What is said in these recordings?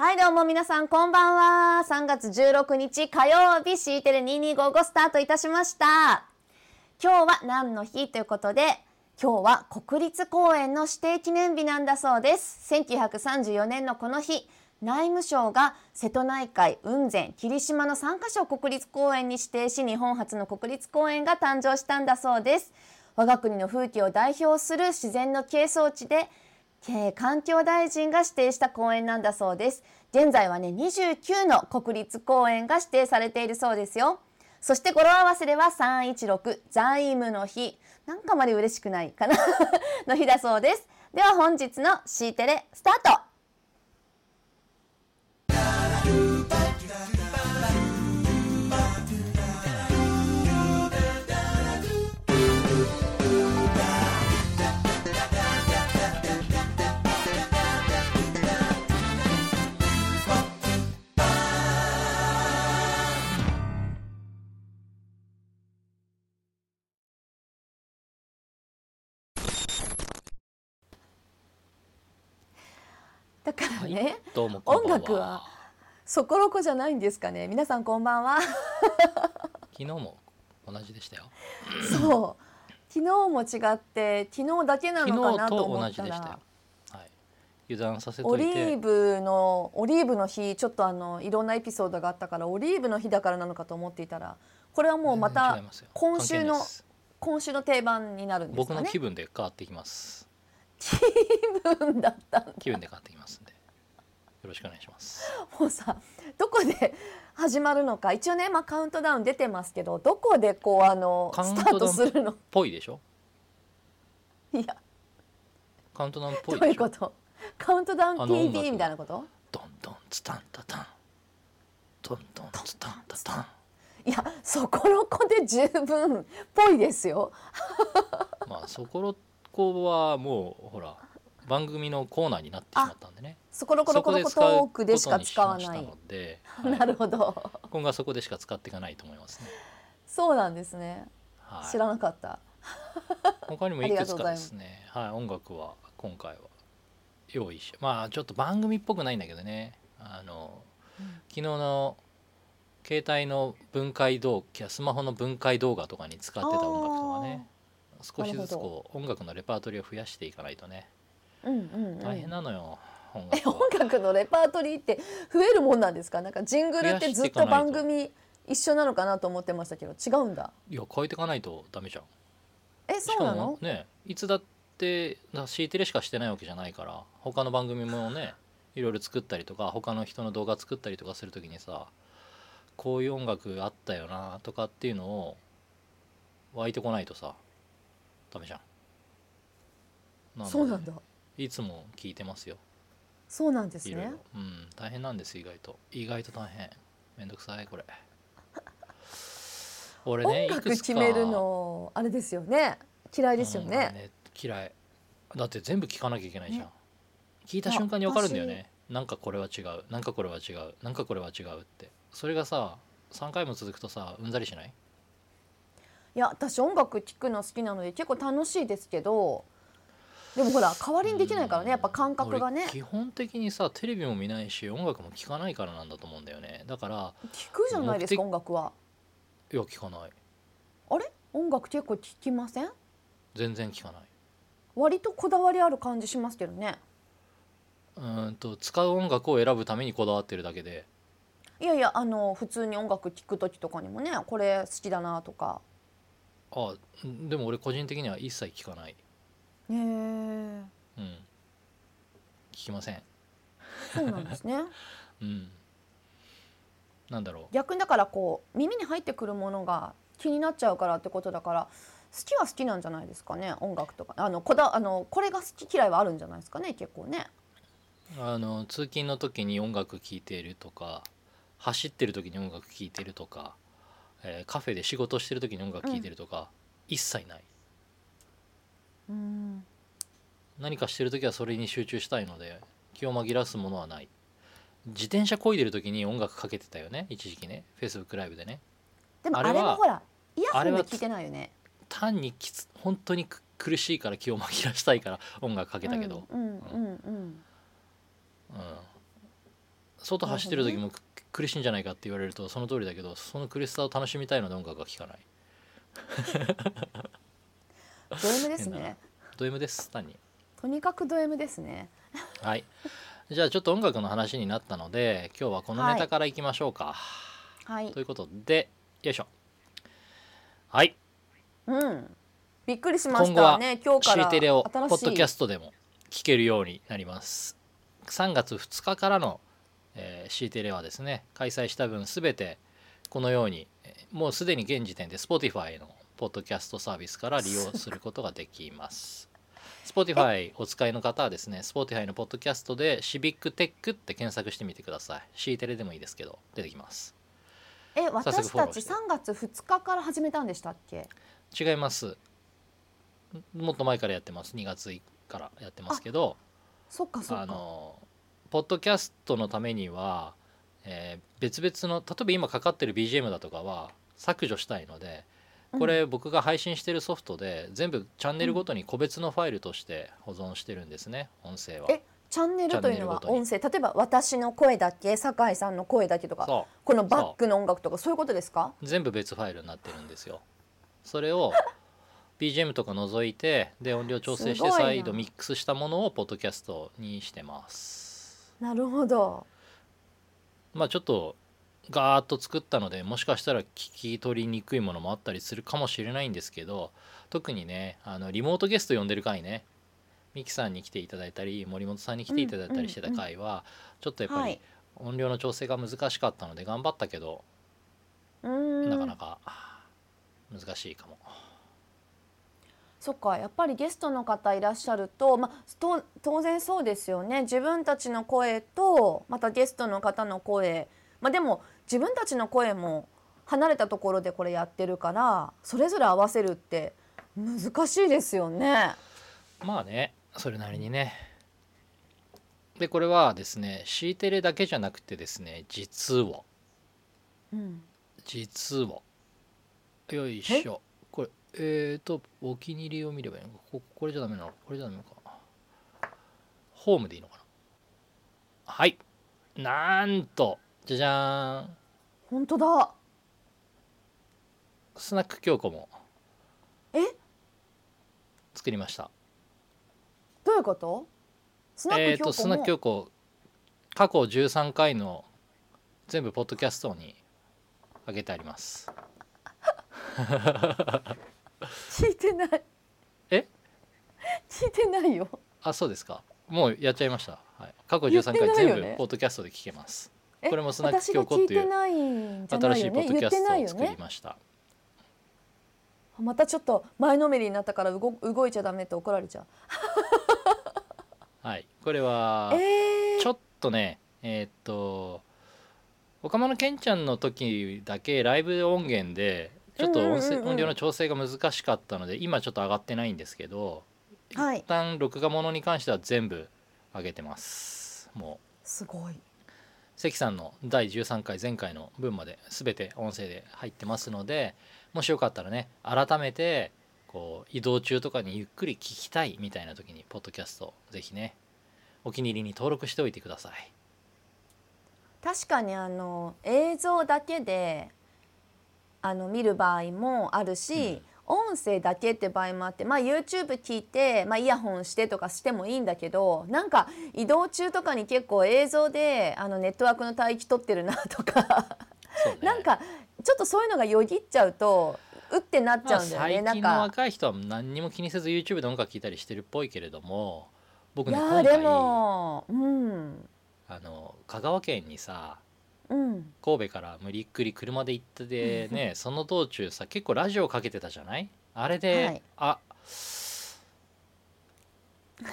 はいどうも皆さんこんばんは。3月16日火曜日 C テレ2255スタートいたしました。今日は何の日ということで今日は国立公園の指定記念日なんだそうです。1934年のこの日内務省が瀬戸内海雲仙霧島の3カ所国立公園に指定し日本初の国立公園が誕生したんだそうです。我が国の風景を代表する自然の景勝地で環境大臣が指定した公園なんだそうです。現在はね29の国立公園が指定されているそうですよ。そして語呂合わせでは316財務の日。なんかあまり嬉しくないかな。の日だそうです。では本日の C テレスタート。だからね、はい。音楽はそころこじゃないんですかね。皆さんこんばんは。昨日も同じでしたよ。そう。昨日も違って昨日だけな昨のかなと思った同じでしたよ。らはい。油断させとオリーブのオリーブの日ちょっとあのいろんなエピソードがあったからオリーブの日だからなのかと思っていたらこれはもうまた今週の今週の定番になるんです僕かね。の気分で変わってきます気分だったんだ。気分で変わってきますんで。よろしくお願いします。もうさどこで始まるのか。一応ね、まあ、カウントダウン出てますけどどこでこうあのスタートするの？ぽいでしょ？いや。カウントダウンっぽどいうでしょ？いうこと？カウントダウン TV みたいなこと？ドンドンツタンタタンドンドンツタンタタンいやそこの子で十分っぽいですよ。まあそころこはもうほら番組のコーナーになってしまったんでね。そこの子の子の子トークでしか使わない。ので、はい。なるほど。今後はそこでしか使っていかないと思いますね、そうなんですね。はい、知らなかった。他にもいくつかですね。はい音楽は今回は用意しまあちょっと番組っぽくないんだけどね。あの、昨日の携帯の分解動画スマホの分解動画とかに使ってた音楽とかね少しずつこう音楽のレパートリーを増やしていかないとね。うんうん、うん、大変なのよ、音え楽は。音楽のレパートリーって増えるもんなんですか？なんかジングルってずっと番組一緒なのかなと思ってましたけど違うんだ。いや変えていかないとダメじゃん。えそうなの？ねいつだってだ C テレしかしてないわけじゃないから他の番組もねいろいろ作ったりとか他の人の動画作ったりとかする時にさこういう音楽あったよなとかっていうのを湧いてこないとさダメじゃん。のでそうなんだ。いつも聞いてますよ。そうなんですね。いろいろ。うん。大変なんです意外と。意外と大変。めんどくさいこれ。俺ね音楽いくつか。決めるのあれですよね。嫌いですようんね、嫌い。だって全部聞かなきゃいけないじゃん、ね。聞いた瞬間に分かるんだよね。なんかこれは違う。なんかこれは違う。なんかこれは違うって。それがさ3回も続くとさうんざりしない？いや私音楽聴くの好きなので結構楽しいですけどでもほら代わりにできないからねやっぱ感覚がね。俺基本的にさテレビも見ないし音楽も聴かないからなんだと思うんだよね。だから聞くじゃないですか目音楽は。いや聴かない。あれ？音楽結構聴きません？全然聴かない。割とこだわりある感じしますけどね。うーんと使う音楽を選ぶためにこだわってるだけでいやいやあの普通に音楽聴く時とかにもねこれ好きだなとかあでも俺個人的には一切聴かない。へえうん。聞きません。そうなんですね。うん。なんだろう。逆にだからこう耳に入ってくるものが気になっちゃうからってことだから好きは好きなんじゃないですかね音楽とか。あのこだあのこれが好き嫌いはあるんじゃないですかね結構ね。あの通勤の時に音楽聴いているとか走ってる時に音楽聴いてるとか、えーカフェで仕事してる時に音楽聴いてるとか、一切ない。うん。何かしてる時はそれに集中したいので気を紛らわすものはない。自転車漕いでる時に音楽かけてたよね一時期ね。Facebook ライブでね。でもああれもほらイヤホあれはンで聞いてないよね。単にきつ本当にく苦しいから気を紛らわしたいから音楽かけたけど、うんうんうんうん。うん。外走ってる時も苦しいんじゃないかって言われるとその通りだけどその苦しさを楽しみたいので音楽が聴かない。ド M ですね。ド M です単に。とにかくド M ですね。はい。じゃあちょっと音楽の話になったので今日はこのネタからいきましょうか、はい。ということでよいしょ。はい。うん。びっくりしまし今後はたね今日か C らテレをポッドキャストでも聞けるようになります。3月2日からの、えー、C テレはですね開催した分すべてこのようにえーもうすでに現時点で Spotify のポッドキャストサービスから利用することができます。Spotify お使いの方はですね Spotify のポッドキャストでシビックテックって検索してみてください。C テレでもいいですけど出てきます。え私たちフォローして。3月2日から始めたんでしたっけ？違います。もっと前からやってます。2月からやってますけど。そっかそっか。あのポッドキャストのためには、えー別々の例えば今かかってる BGM だとかは削除したいのでこれ僕が配信してるソフトで全部チャンネルごとに個別のファイルとして保存してるんですね音声は。えチャンネルというのは音声例えば私の声だけ酒井さんの声だけとかそこのバックの音楽とかそういうことですか？う全部別ファイルになってるんですよ。それを BGM とか除いてで音量調整して再度ミックスしたものをポッドキャストにしてます。なるほど。まあちょっとガーッと作ったのでもしかしたら聞き取りにくいものもあったりするかもしれないんですけど特にねあのリモートゲスト呼んでる回ねミキさんに来ていただいたり森本さんに来ていただいたりしてた回はちょっとやっぱりはい。音量の調整が難しかったので頑張ったけどうーん。なかなか難しいかも。そっかやっぱりゲストの方いらっしゃると、まあ、と当然そうですよね。自分たちの声とまたゲストの方の声、まあ、でも自分たちの声も離れたところでこれやってるからそれぞれ合わせるって難しいですよね。まあねそれなりにね。でこれはですね C テレだけじゃなくてですね実はうん、実はよいしょえーとお気に入りを見ればいいのか。ここれじゃダメなの？これじゃダメなのか。ホームでいいのかな？はい。なんとじゃじゃーん。本当だ。スナック京子もえ？作りました。どういうこと？スナえーック京子も？とスナック京子過去13回の全部ポッドキャストに上げてあります 聞いてない。え？聞いてないよ。あそうですか。もうやっちゃいました、はい、過去13言って回全部ポッドキャストで聞けます。え？これもスナック京子っていう新しいポッドキャストを作りました。またちょっと前のめりになったから動動いちゃダメって怒られちゃう。はい。これはえー、ちょっとねえーっと岡間のけんちゃんの時だけライブ音源でちょっと音音量の調整が難しかったので今ちょっと上がってないんですけどはい。一旦録画ものに関しては全部上げてます。もう。すごい。関さんの第13回前回の分まで全て音声で入ってますのでもしよかったらね改めてこう移動中とかにゆっくり聞きたいみたいな時にポッドキャストぜひねお気に入りに登録しておいてください。確かにあの映像だけであの見る場合もあるし、音声だけって場合もあって、まあ、YouTube 聞いて、まあ、イヤホンしてとかしてもいいんだけどなんか移動中とかに結構映像であのネットワークの帯域取ってるなとか。ね。なんかちょっとそういうのがよぎっちゃうとうってなっちまあゃうんだよね。最近のなんか。若い人は何にも気にせず YouTube で音楽聴いたりしてるっぽいけれども僕ね今回もうん。あの香川県にさうん。神戸から無理っくり車で行っててねその道中さ結構ラジオかけてたじゃない？あれで、はい。あ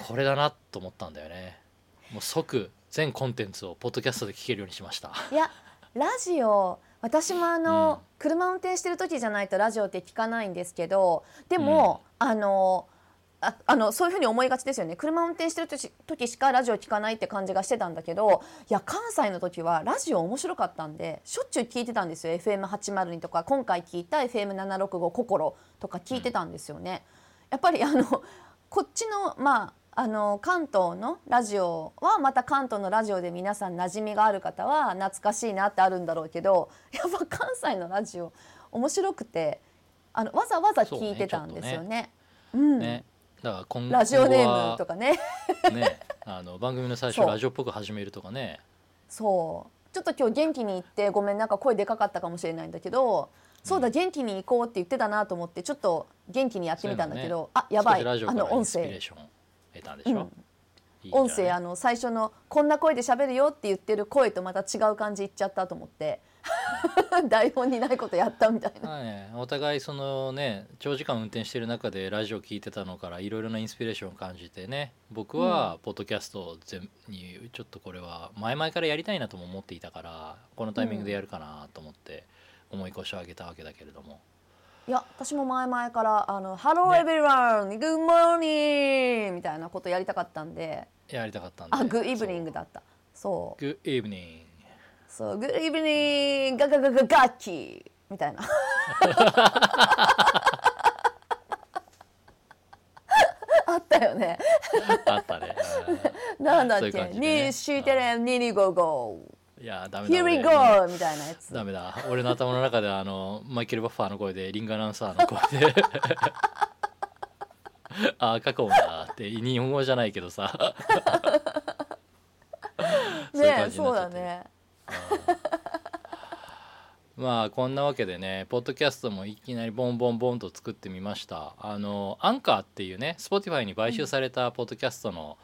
これだなと思ったんだよね。もう即全コンテンツをポッドキャストで聞けるようにしました。いやラジオ私もあの、うん。車運転してる時じゃないとラジオって聞かないんですけどでも、あのああのそういうふうに思いがちですよね。車運転してる時時しかラジオ聞かないって感じがしてたんだけどいや関西の時はラジオ面白かったんでしょっちゅう聞いてたんですよ。FM802 とか今回聞いた FM765 心とか聞いてたんですよね。やっぱりあのこっちのまああの関東のラジオはまた関東のラジオで皆さん馴染みがある方は懐かしいなってあるんだろうけどやっぱ関西のラジオ面白くてあのわざわざ聞いてたんですよね。うん。ねだから今ラジオネームとかね。はねあの番組の最初ラジオっぽく始めるとかね。そう。ちょっと今日元気に行ってごめんなんか声でかかったかもしれないんだけどそうだ元気に行こうって言ってたなと思ってちょっと元気にやってみたんだけど、あやばい。あの音声。音声あの最初のこんな声で喋るよって言ってる声とまた違う感じ言っちゃったと思って 台本にないことやったみたいな。お互いそのね長時間運転してる中でラジオ聞いてたのからいろいろなインスピレーションを感じてね僕はポッドキャスト全にちょっとこれは前々からやりたいなとも思っていたからこのタイミングでやるかなと思って思い越しを上げたわけだけれども、いや私も前々から「あの Hello ね everyone、Good morning」みたいなことやりたかったんで。やりたかったんで。あ Good evening だった。そうそう Good evening そう Good evening ガガガガガッキーみたいな。あったよね。あったね。なんだっけ？にしてれににごごう。んいやダメだ Here we 俺。go みたいなやつ。ダメだ。俺の頭の中であのマイケル・バッファーの声でリングアナウンサーの声で。ああ過去だって。日本語じゃないけどさ。ねそうだねまあこんなわけでねポッドキャストもいきなりボンボンボンと作ってみました。あのアンカーっていうね Spotify に買収されたポッドキャストの、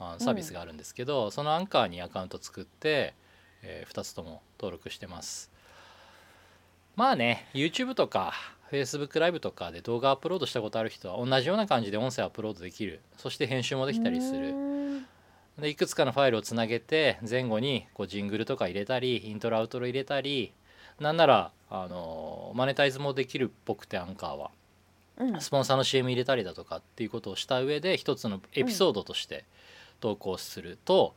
あサービスがあるんですけど、そのアンカーにアカウント作って、え2つとも登録してます。まあね YouTube とか Facebook ライブとかで動画アップロードしたことある人は同じような感じで音声アップロードできる。そして編集もできたりするでいくつかのファイルをつなげて前後にこうジングルとか入れたりイントロアウトロ入れたりなんならあのマネタイズもできるっぽくてアンカーは。うん。スポンサーの CM 入れたりだとかっていうことをした上で一つのエピソードとして投稿すると、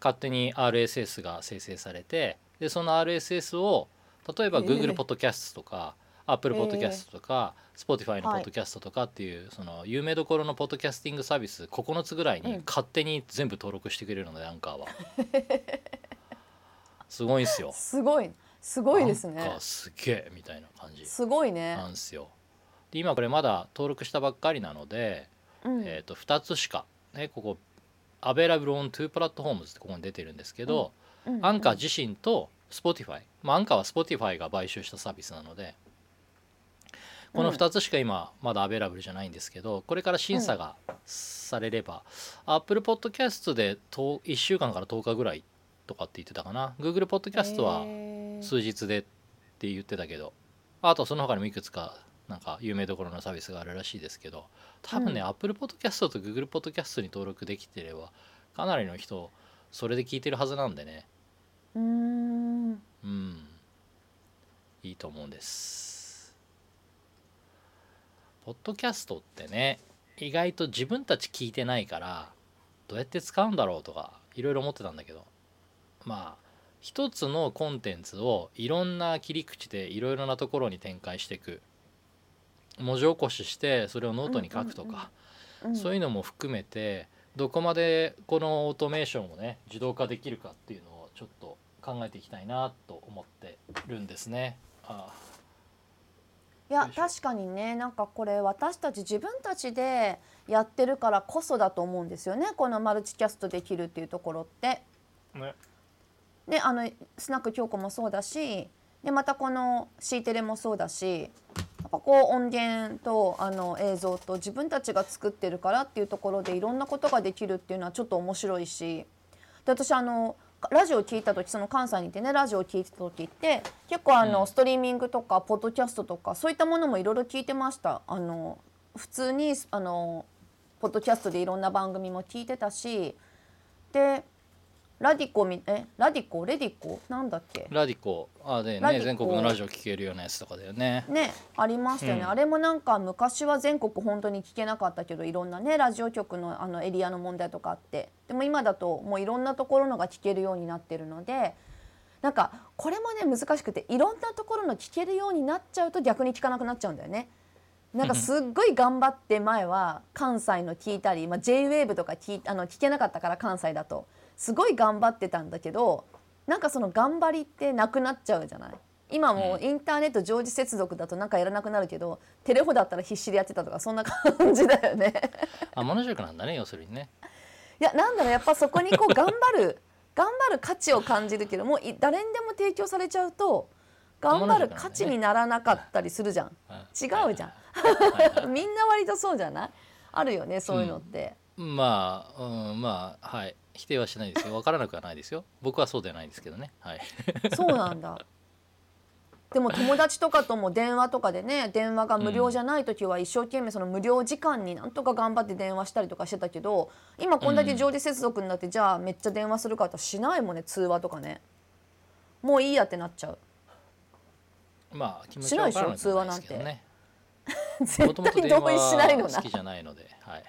勝手に RSS が生成されてでその RSS を例えばええ Google ポッドキャストとか Apple ええポッドキャストとか Spotify のポはい。ッドキャストとかっていうその有名どころのポッドキャスティングサービス9つぐらいにうん。勝手に全部登録してくれるのでアンカーは。すごいんすよ。すごい。すごいですアンカねーすげえみたいな感じ。すごいね。なんですよ。で今これまだ登録したばっかりなので、うん。えー、と2つしか、ね、ここ「Available on two platforms」ってここに出てるんですけど、うん。アンカー自身と Spotify、まあ、アンカーは Spotify が買収したサービスなのでこの2つしか今まだアベラブルじゃないんですけどこれから審査がされれば、Apple Podcast でと1週間から10日ぐらいとかって言ってたかな。Google Podcast は数日でって言ってたけどあとその他にもいくつかなんか有名どころのサービスがあるらしいですけど多分ね、うん。Apple Podcast と Google Podcast に登録できてればかなりの人それで聞いてるはずなんでね。うーん。うん。いいと思うんですポッドキャストってね意外と自分たち聞いてないからどうやって使うんだろうとかいろいろ思ってたんだけど。まあ一つのコンテンツをいろんな切り口でいろいろなところに展開していく。文字起こししてそれをノートに書くとか、うんそういうのも含めてどこまでこのオートメーションをね自動化できるかっていうのをちょっと考えていきたいなと思ってるんですね。あいや確かにね。なんかこれ私たち自分たちでやってるからこそだと思うんですよね。このマルチキャストできるっていうところって。ね。であのスナック京子もそうだしでまたこの C テレもそうだしやっぱこう音源とあの映像と自分たちが作ってるからっていうところでいろんなことができるっていうのはちょっと面白いし。で私あのラジオを聞いた時その関西にいてねラジオを聞いてた時って結構あの、うん。ストリーミングとかポッドキャストとかそういったものもいろいろ聞いてました。あの普通にあのポッドキャストでいろんな番組も聞いてたしでラディコみえラディコ？レディコ？なんだっけ？ラディコ。あでね全国のラジオ聞けるようなやつとかだよね。ねありましたよね、うん。あれもなんか昔は全国本当に聞けなかったけどいろんなねラジオ局のあのエリアの問題とかあって。でも今だともういろんなところのが聞けるようになってるのでなんかこれもね難しくていろんなところの聞けるようになっちゃうと逆に聞かなくなっちゃうんだよね。なんかすっごい頑張って前は関西の聞いたり、まあ、JWAVE とか聞いあの聞けなかったから関西だとすごい頑張ってたんだけどなんかその頑張りってなくなっちゃうじゃない？今もうインターネット常時接続だとなんかやらなくなるけどテレホだったら必死でやってたとかそんな感じだよね。あモノ塾なんだね要するにね。いやなんだろうやっぱそこにこう 頑張る頑張る価値を感じるけども誰にでも提供されちゃうと頑張る価値にならなかったりするじゃん、違うじゃん。みんな割とそうじゃない。あるよねそうい。うのって、まあ、うん、まあはい否定はしないですよ。分からなくはないですよ。僕はそうではないですけどね。はい。そうなんだ。でも友達とかとも電話とかでね電話が無料じゃない時は一生懸命その無料時間になんとか頑張って電話したりとかしてたけど今こんだけ常時接続になって、じゃあめっちゃ電話するかってしないもんね通話とかね。もういいやってなっちゃう。まあ気持ちは分からなくはないですけどね。も 絶対同意しないのな。話好きじゃないので、はい、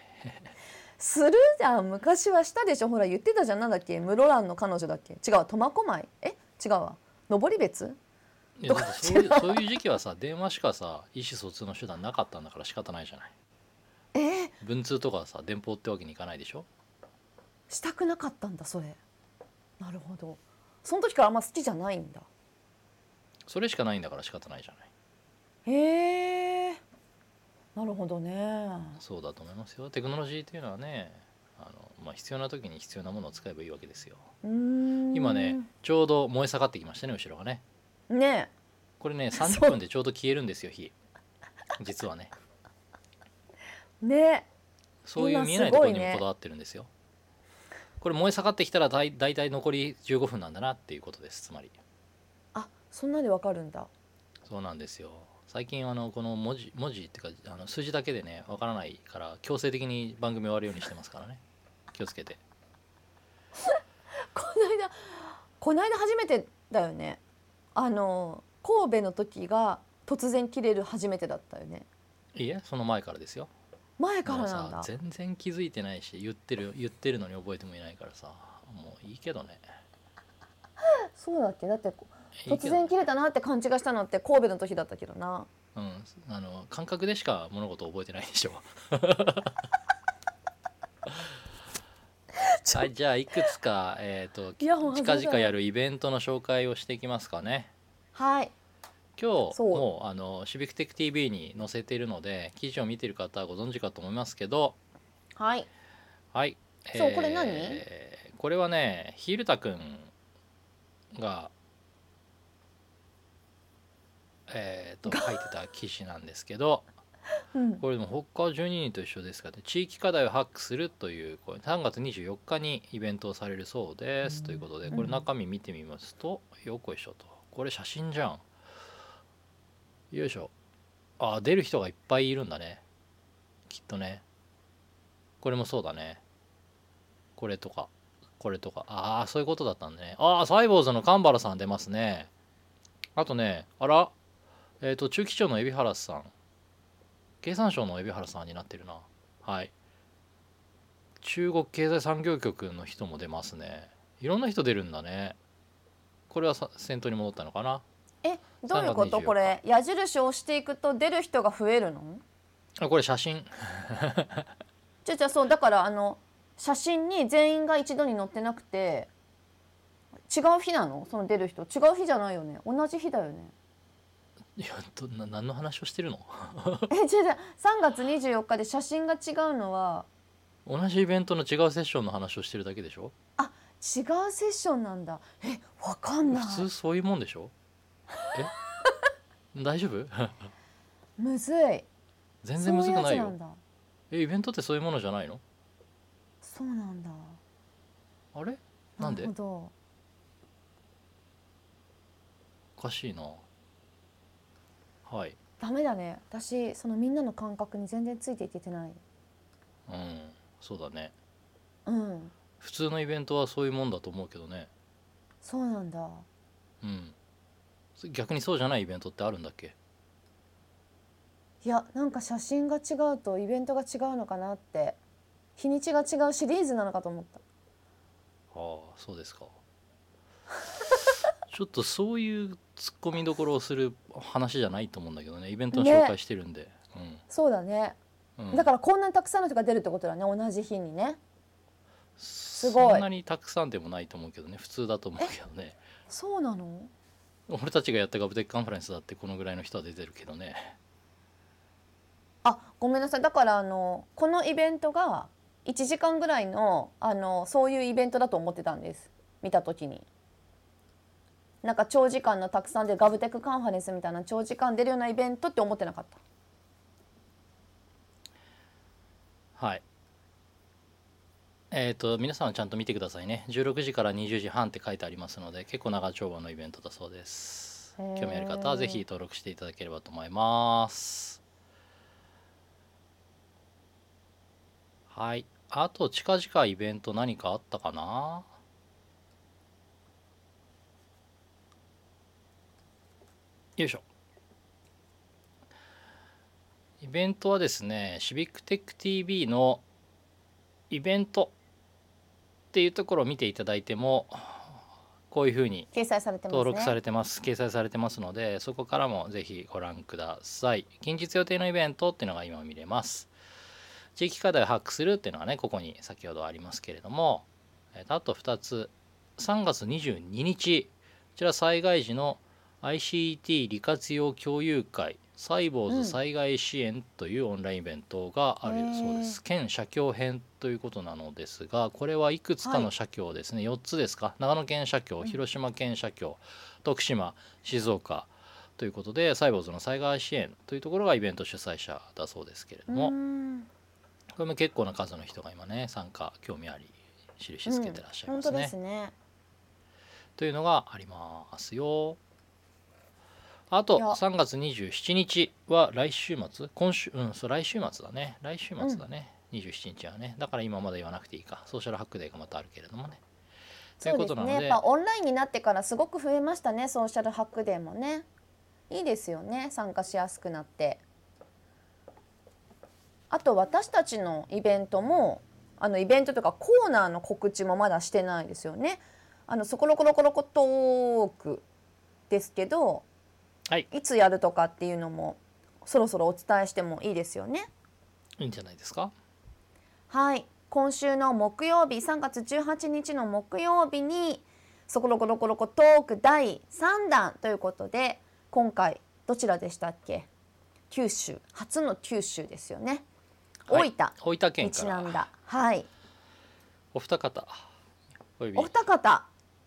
するじゃん。昔はしたでしょ？ほら言ってたじゃん。なんだっけ？室蘭の彼女だっけ？違う苫小牧？え？違うわ。登別？いやだってそういうそういう時期はさ電話しかさ意思疎通の手段なかったんだから仕方ないじゃない？え？ー文通とかはさ電報ってわけにいかないでしょ？したくなかったんだそれ。なるほど。その時からあんま好きじゃないんだ。それしかないんだから仕方ないじゃない？へえなるほどね。そうだと思いますよ。テクノロジーっていうのはねあの、まあ、必要な時に必要なものを使えばいいわけですよ。今ねちょうど燃え盛ってきましたね後ろがね。ね。これね 30分でちょうど消えるんですよ火。実はね。えね。そういう見えないところにもこだわってるんですよ。これ燃え盛ってきたらだい大体残り15分なんだなっていうことですつまり。あそんなでわかるんだ。そうなんですよ最近あのこの文字文字っていうかあの数字だけでねわからないから強制的に番組終わるようにしてますからね。気をつけて。この間この間初めてだよね。あの神戸の時が突然切れる初めてだったよね。いいえその前からですよ。前からなんだ。さ全然気づいてないし言ってる言ってるのに覚えてもいないからさもういいけどね。そうだっけ？だって突然切れたなって勘違いしたのって神戸の時だったけどな。うん、あの感覚でしか物事を覚えてないでしょ。はいじゃあいくつか、えー、と近々やるイベントの紹介をしていきますかね。はい。今日もうあのシビックテック TV に載せているので記事を見ている方はご存知かと思いますけど。はい。はい。そうこれ何？これはねヒールタくんがえー、と書いてた記事なんですけど うん。これも他12人と一緒ですがね。地域課題をハックするというこれ3月24日にイベントをされるそうです、ということでこれ中身見てみますとよっこいしょと。これ写真じゃん。よいしょ。あ出る人がいっぱいいるんだね。きっとね。これもそうだね。これとかこれとか。ああそういうことだったんだね。ああサイボーズの神原さん出ますね。あとねあらえっ、と中期長の海老原さん。経産省の海老原さんになってるな。はい。中国経済産業局の人も出ますね。いろんな人出るんだね。これはさ先頭に戻ったのかな。えどういうこと？3月24日。これ矢印を押していくと出る人が増えるの？あこれ写真。じゃじゃそうだからあの写真に全員が一度に載ってなくて違う日なの？その出る人。違う日じゃないよね。同じ日だよねいやどな何の話をしてるの？えじゃじゃ3月24日で写真が違うのは？同じイベントの違うセッションの話をしてるだけでしょ？違うセッションなんだ。えわかんない。普通そういうもんでしょ？え？大丈夫？むずい。全然むずくないよ。えイベントってそういうものじゃないの？そうなんだ。あれ？なんで？るほど。おかしいなはい。ダメだね。私そのみんなの感覚に全然ついていけてない。うん。そうだね。うん。普通のイベントはそういうもんだと思うけどね。そうなんだ。うん。逆にそうじゃないイベントってあるんだっけ？いやなんか写真が違うとイベントが違うのかなって。日にちが違うシリーズなのかと思った。ああそうですか。ちょっとそういうツッコミどころをする話じゃないと思うんだけどね。イベントの紹介してるんで、そうだね、うん。うんだからこんなにたくさんの人が出るってことだね。同じ日にね。すごい。そんなにたくさんでもないと思うけどね。普通だと思うけどね。そうなの？俺たちがやった GovTech カンファレンスだってこのぐらいの人は出てるけどね。あごめんなさい。だからあのこのイベントが1時間ぐらいのあのそういうイベントだと思ってたんです。見た時になんか長時間のたくさんで GovTech カンファレンスみたいな長時間出るようなイベントって思ってなかった？はい。えっ、と皆さんちゃんと見てくださいね。16時から20時半って書いてありますので結構長丁場のイベントだそうです。興味ある方はぜひ登録していただければと思います。はい。あと近々イベント何かあったかな？よいしょ。イベントはですねシビックテック TV のイベントっていうところを見ていただいてもこういうふうに掲載されてますね。登録されてます。掲載されてますのでそこからもぜひご覧ください。近日予定のイベントっていうのが今見れます。地域課題を把握するっていうのがねここに先ほどありますけれどもあと2つ。3月22日こちら災害時の ICT 利活用共有会サイボーズ災害支援というオンラインイベントがあるそうです、県社協編ということなのですがこれはいくつかの社協ですね、4つですか？長野県社協広島県社協徳島静岡ということでサイボーズの災害支援というところがイベント主催者だそうですけれども、うーん。これも結構な数の人が今ね参加興味あり印つけてらっしゃいますね。本当で。すね。というのがありますよ。あといや。3月27日は来週末？今週うんそう来週末だね。来週末だね、27日はね。だから今まだ言わなくていいか。ソーシャルハックデーがまたあるけれどもね。といそうことなので。ねやっぱオンラインになってからすごく増えましたね。ソーシャルハックデーもね。いいですよね。参加しやすくなって。あと私たちのイベントもあのイベントとかコーナーの告知もまだしてないですよね。あのそころころころこトークですけどはい。いつやるとかっていうのもそろそろお伝えしてもいいですよね。いいんじゃないですか？はい。今週の木曜日3月18日の木曜日に「そころころころこトーク第3弾」ということで今回どちらでしたっけ？九州初の九州ですよね。はい。大大分県分にから。ちなんだ。はい。お二方お二方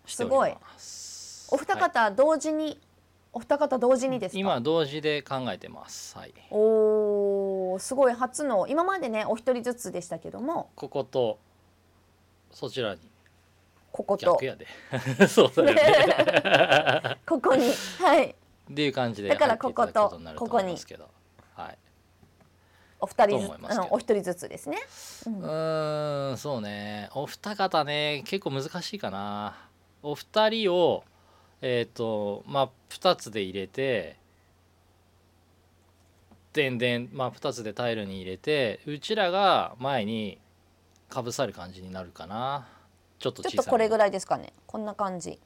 しております。お二はい。方同時に、お二方同時にですか？今同時で考えてます。はい。おーすごい。初の今までねお一人ずつでしたけども。こことそちらに。ここと。逆やで。そうだよね。ここに。はい。っていう感じでだから入っていただくことここに。はい。お二人お一人ずつですね、うんそうね。お二方ね結構難しいかな。お二人をえっ、とまあ2つで入れてでんでんまあ2つでタイルに入れてうちらが前にかぶさる感じになるかな。ちょっと小さいちょっとこれぐらいですかね。こんな感じ。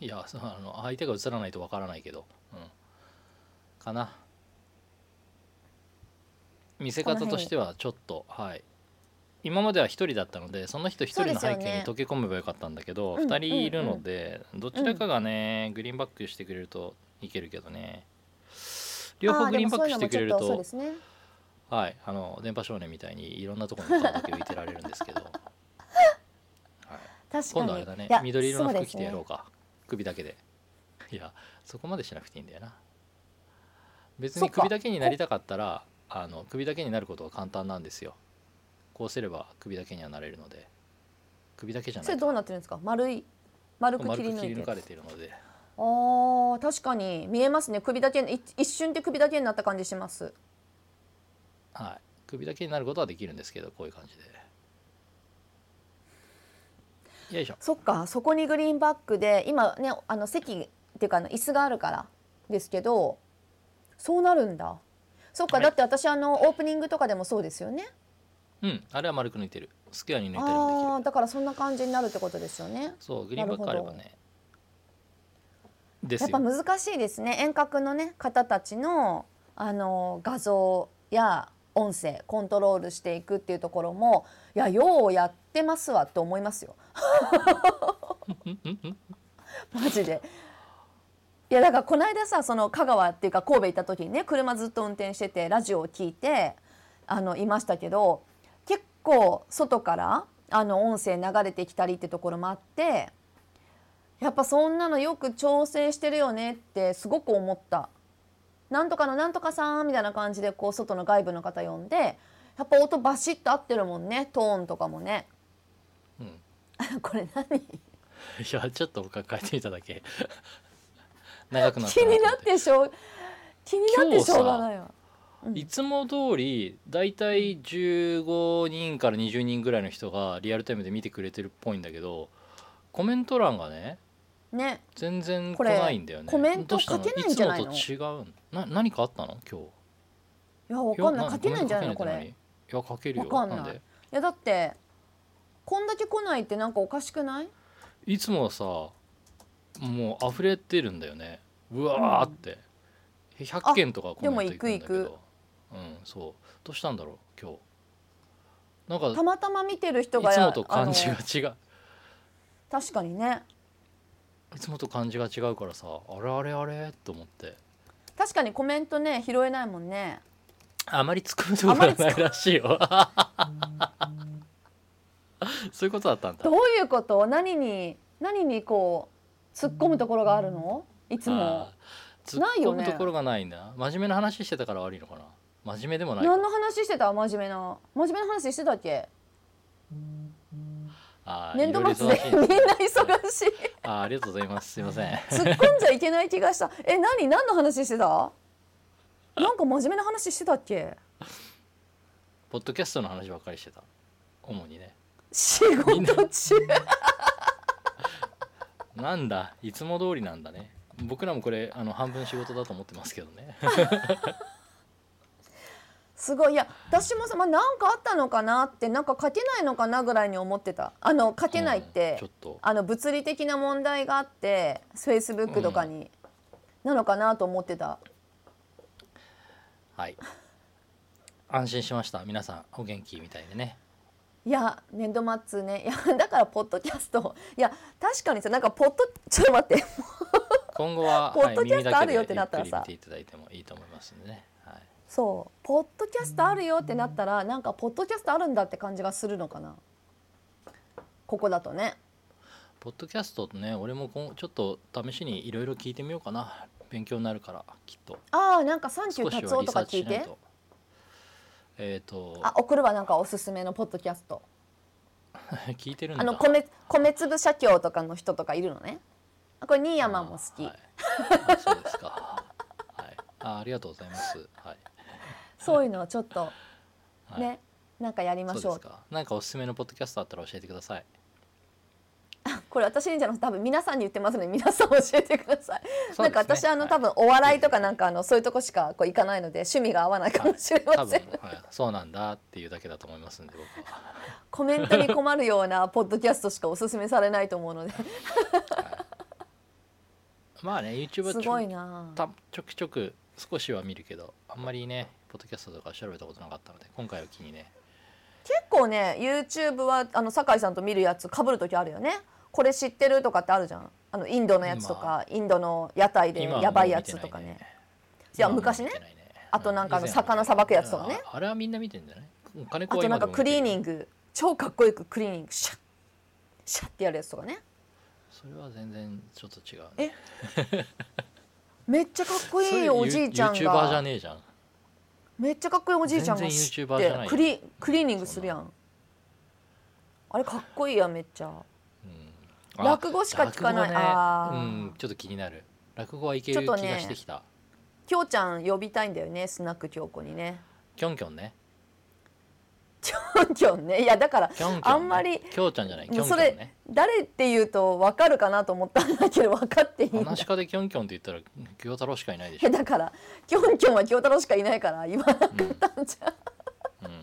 いやあの相手が映らないとわからないけど、うん、かな。見せ方としてはちょっとはい今までは1人だったのでその人1人の背景に溶け込めばよかったんだけど、ね2人いるので、どちらかがね、グリーンバックしてくれるといけるけどね。両方グリーンバックしてくれるとね。はいあの電波少年みたいにいろんなところに顔だけ浮いてられるんですけど、はい、確かに。今度あれだね緑色の服着てやろうか。首だけで。いやそこまでしなくていいんだよな。別に首だけになりたかったらあの首だけになることは簡単なんですよこうすれば首だけにはなれるので首だけじゃないそれどうなってるんですか？丸い丸く切丸り抜いて。く切り抜かれているので。あー確かに。見えますね。首だけい一瞬で首だけになった感じします。はい。首だけになることはできるんですけどこういう感じで。よいしょ。そっか。そこにグリーンバックで今ねあの席っていうかあの椅子があるからですけどそうなるんだ。そっか、はい。だって私あのオープニングとかでもそうですよねうん。あれは丸く抜いてる。スクエアに抜いたりもできる。ああーだからそんな感じになるってことですよね。そうグリーンバックあればね。ですやっぱよ難しいですね。遠隔のね方たちのあの画像や音声コントロールしていくっていうところもいやようやってますわって思いますよ。マジで。いやだからこの間さその香川っていうか神戸行った時にね車ずっと運転しててラジオを聞いてあのいましたけど結構外からあの音声流れてきたりってところもあってやっぱそんなのよく調整してるよねってすごく思った。なんとかのなんとかさんみたいな感じでこう外の外部の方呼んでやっぱ音バシッと合ってるもんねトーンとかもね。うん これ何？いやちょっと僕は変えてみただけ 長くなった気になっとてしょう気になってしょうがないわ。うん。いつも通りだいたい15人から20人ぐらいの人がリアルタイムで見てくれてるっぽいんだけどコメント欄がねね。全然来ないんだよね。コメント書けないんじゃないの？いつもと違う？な何かあったの？今日。いやわかんない。や書けないんじゃないの？これ。いや書けるよ。わかんない。なんで？やだってこんだけ来ないってなんかおかしくない？いつもはさもう溢れてるんだよね。うわーって、100件とかコメントいくんだけでも行く行どうんそう。どうしたんだろう今日。なんかたまたま見てる人がいつもと感じあが違う。の確かにね。いつもと感じが違うからさあれあれあれ？と思って。確かにコメントね拾えないもんね。あまり突っ込むところがないらしいよ。そういうことだったんだ。どういうこと？何に何にこう突っ込むところがあるの？いつも。突っないよね。込むところがないんだ真面目な話してたから悪いのかな真面目でもないか。何の話してた？真面目な。真面目な話してたっけ？あー年度末で。みんな忙しい。あーありがとうございます。すいません。突っ込んじゃいけない気がした。え何？何の話してた？なんか真面目な話してたっけ？ポッドキャストの話ばっかりしてた。主にね。仕事中。なんだ？いつも通りなんだね。僕らもこれあの半分仕事だと思ってますけどねすごい。いや私もさ、まあ、なんかあったのかなってなんか書けないのかなぐらいに思ってた。あの書けないって、うんちょっと。あの物理的な問題があってフェイスブックとかに、なのかなと思ってた。はい。安心しました。皆さんお元気みたいでね。いや年度末ね。いやだからポッドキャスト。いや確かにさなんかポッドちょっと待って。今後は、ポッドキャストあるよってなったらさ。ゆっくり見ていただいてもいいと思いますんでね、はい、そう。ポッドキャストあるよってなったらなんかポッドキャストあるんだって感じがするのかな。ここだとね。ポッドキャストね俺もちょっと試しにいろいろ聞いてみようかな。勉強になるからきっと。ああなんかサンキュー達夫とか聞いて。えっ、とあ送るわなんかおすすめのポッドキャスト。聞いてるんだ。あの米米粒社協とかの人とかいるのね。あこれ新山も好き、はい、あそうですか。はい。あありがとうございます。はい、そういうのをちょっとはい、ね、なんかやりましょう。なんかおすすめのポッドキャストあったら教えてください。これ私にじゃなくて多分皆さんに言ってますので皆さん教えてください、なんか私あの、はい。多分お笑いとかなんかあのそういうとこしかこう行かないので趣味が合わないかもしれま多せん、、分はい、そうなんだっていうだけだと思いますんで僕は。コメントに困るようなポッドキャストしかおすすめされないと思うので。まあね YouTube はすちょごいなたちょくちょく少しは見るけどあんまりねポッドキャストとか調べたことなかったので今回を機にね。結構ね YouTube はあの酒井さんと見るやつ被る時あるよね。これ知ってるとかってあるじゃん。あのインドのやつとか、インドの屋台でやばいやつとかね。いや昔ね。あとなんかあの魚さばくやつとかね。ああれはみんな見てんだよね金あとなんかクリーニング。グ超かっこよくクリーニング。シャッ。シャッってやるやつとかね。それは全然ちょっと違う、ね、え？めっちゃかっこいいおじいちゃん YouTuber じゃがねえじゃんめっちゃかっこいいおじいちゃんが知ってクリクリーニングするやん。あれかっこいいやんめっちゃ。あ落語しか聞かない。ね。あー。うんちょっと気になる。落語はいける気がしてきた、きょうちゃん呼びたいんだよねスナック京子にね。きょんきょんねキョンキョン、ね、あんまりキョウちゃんじゃない。キョンキそれョンね。誰って言うと分かるかなと思ったんだけど分かっていい話し家でキョンキョンって言ったら京太郎しかいないでしいやょ、だからきょんきょんは京太郎しかいないから言わなかったんじゃん、うん、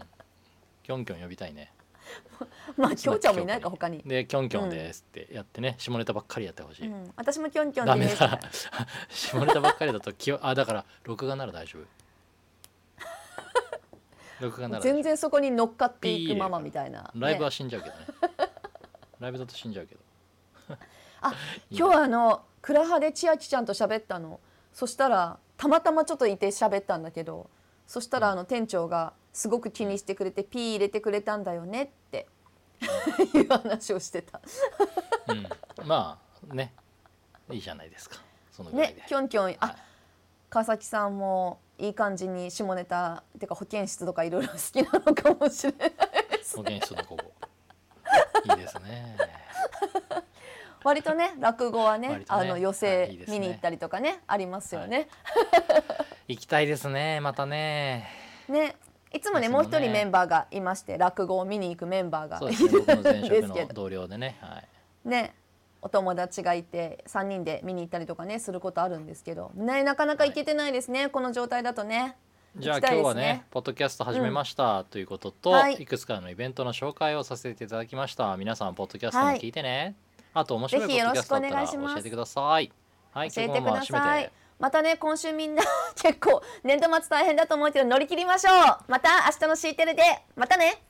キョンキョン呼びたいね。まあきょうちゃんもいないか他に、でキョンキョンですってやってね、下ネタばっかりやってほしい、うん、私もきょんきょんダメだ。下ネタばっかりだと気をあだから録画なら大丈夫全然そこに乗っかっていくママみたいな、ライブはね死んじゃうけどね。ライブだと死んじゃうけど。あ 今日あの倉派で千秋ちゃんと喋ったの。そしたらたまたまちょっといて喋ったんだけどそしたらあの店長がすごく気にしてくれてピー入れてくれたんだよねって。いう話をしてた。うん。まあね。いいじゃないですか。そのぐらいで、ねきょんきょんはい。あ川崎さんもいい感じに下ネタてか保健室とかいろいろ好きなのかもしれないです保健室のここいいですね。割とね落語はねね。あの寄はい席見に行ったりとかねありますよね。行きたいですねまたね。ね。いつもねもう一人メンバーがいまして落語を見に行くメンバーがそうですね。僕の前職ですけど。の同僚でね。はい。ねお友達がいて3人で見に行ったりとかねすることあるんですけど、ね、なかなか行けてないですね、この状態だとね。じゃあ今日はねポッドキャスト始めましたということと、はい。い、くつかのイベントの紹介をさせていただきました。皆さんポッドキャストも聞いてね、あと面白いポッドキャストあったら教えてください。はい教えてください。またね今週みんな 結構年度末大変だと思うけど乗り切りましょう。また明日のシーテルで。またね